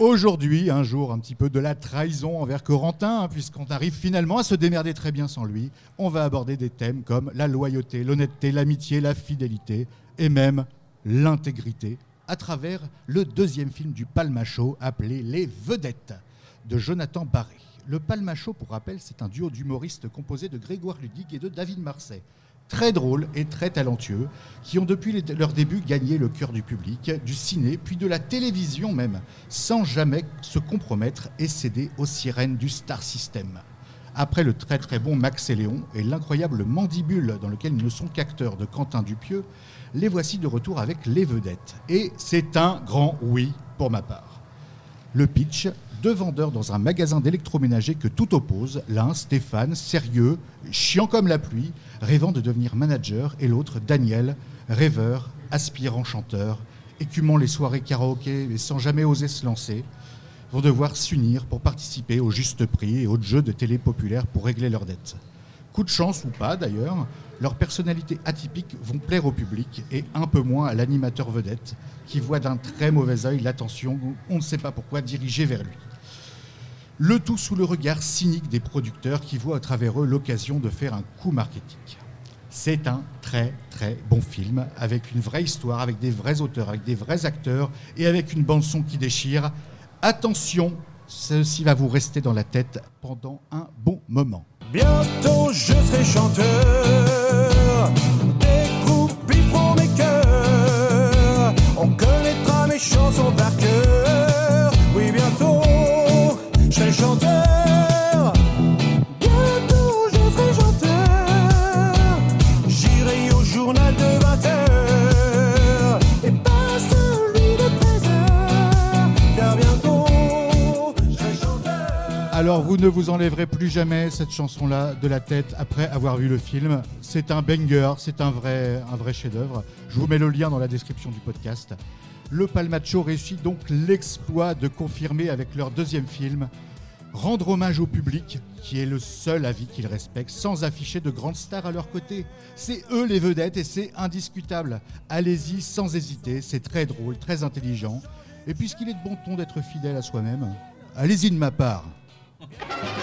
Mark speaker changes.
Speaker 1: Aujourd'hui, un jour un petit peu de la trahison envers Corentin, hein, puisqu'on arrive finalement à se démerder très bien sans lui, on va aborder des thèmes comme la loyauté, l'honnêteté, l'amitié, la fidélité et même l'intégrité à travers le deuxième film du Palmacho appelé Les Vedettes de Jonathan Barré. Le Palmacho, pour rappel, c'est un duo d'humoristes composé de Grégoire Ludig et de David Marseille très drôles et très talentueux, qui ont depuis leur début gagné le cœur du public, du ciné, puis de la télévision même, sans jamais se compromettre et céder aux sirènes du star system. Après le très très bon Max et Léon et l'incroyable Mandibule dans lequel ils ne sont qu'acteurs de Quentin Dupieux, les voici de retour avec les vedettes. Et c'est un grand oui pour ma part. Le pitch, deux vendeurs dans un magasin d'électroménager que tout oppose, l'un Stéphane, sérieux, chiant comme la pluie, rêvant de devenir manager, et l'autre Daniel, rêveur, aspirant chanteur, écumant les soirées karaoké et sans jamais oser se lancer, vont devoir s'unir pour participer au juste prix et aux jeux de télé populaires pour régler leurs dettes. Coup de chance ou pas d'ailleurs, leurs personnalités atypiques vont plaire au public et un peu moins à l'animateur vedette qui voit d'un très mauvais œil l'attention, on ne sait pas pourquoi, dirigée vers lui. Le tout sous le regard cynique des producteurs qui voient à travers eux l'occasion de faire un coup marketing. C'est un très très bon film avec une vraie histoire, avec des vrais auteurs, avec des vrais acteurs et avec une bande son qui déchire. Attention, ceci va vous rester dans la tête pendant un bon moment.
Speaker 2: Bientôt je serai chanteur,
Speaker 1: Alors vous ne vous enlèverez plus jamais cette chanson-là de la tête après avoir vu le film. C'est un banger, c'est un vrai, chef-d'œuvre. Je vous mets le lien dans la description du podcast. Le Palmacho réussit donc l'exploit de confirmer avec leur deuxième film rendre hommage au public, qui est le seul avis qu'ils respectent, sans afficher de grandes stars à leur côté. C'est eux les vedettes et c'est indiscutable. Allez-y sans hésiter, c'est très drôle, très intelligent. Et puisqu'il est de bon ton d'être fidèle à soi-même, allez-y de ma part. Yeah.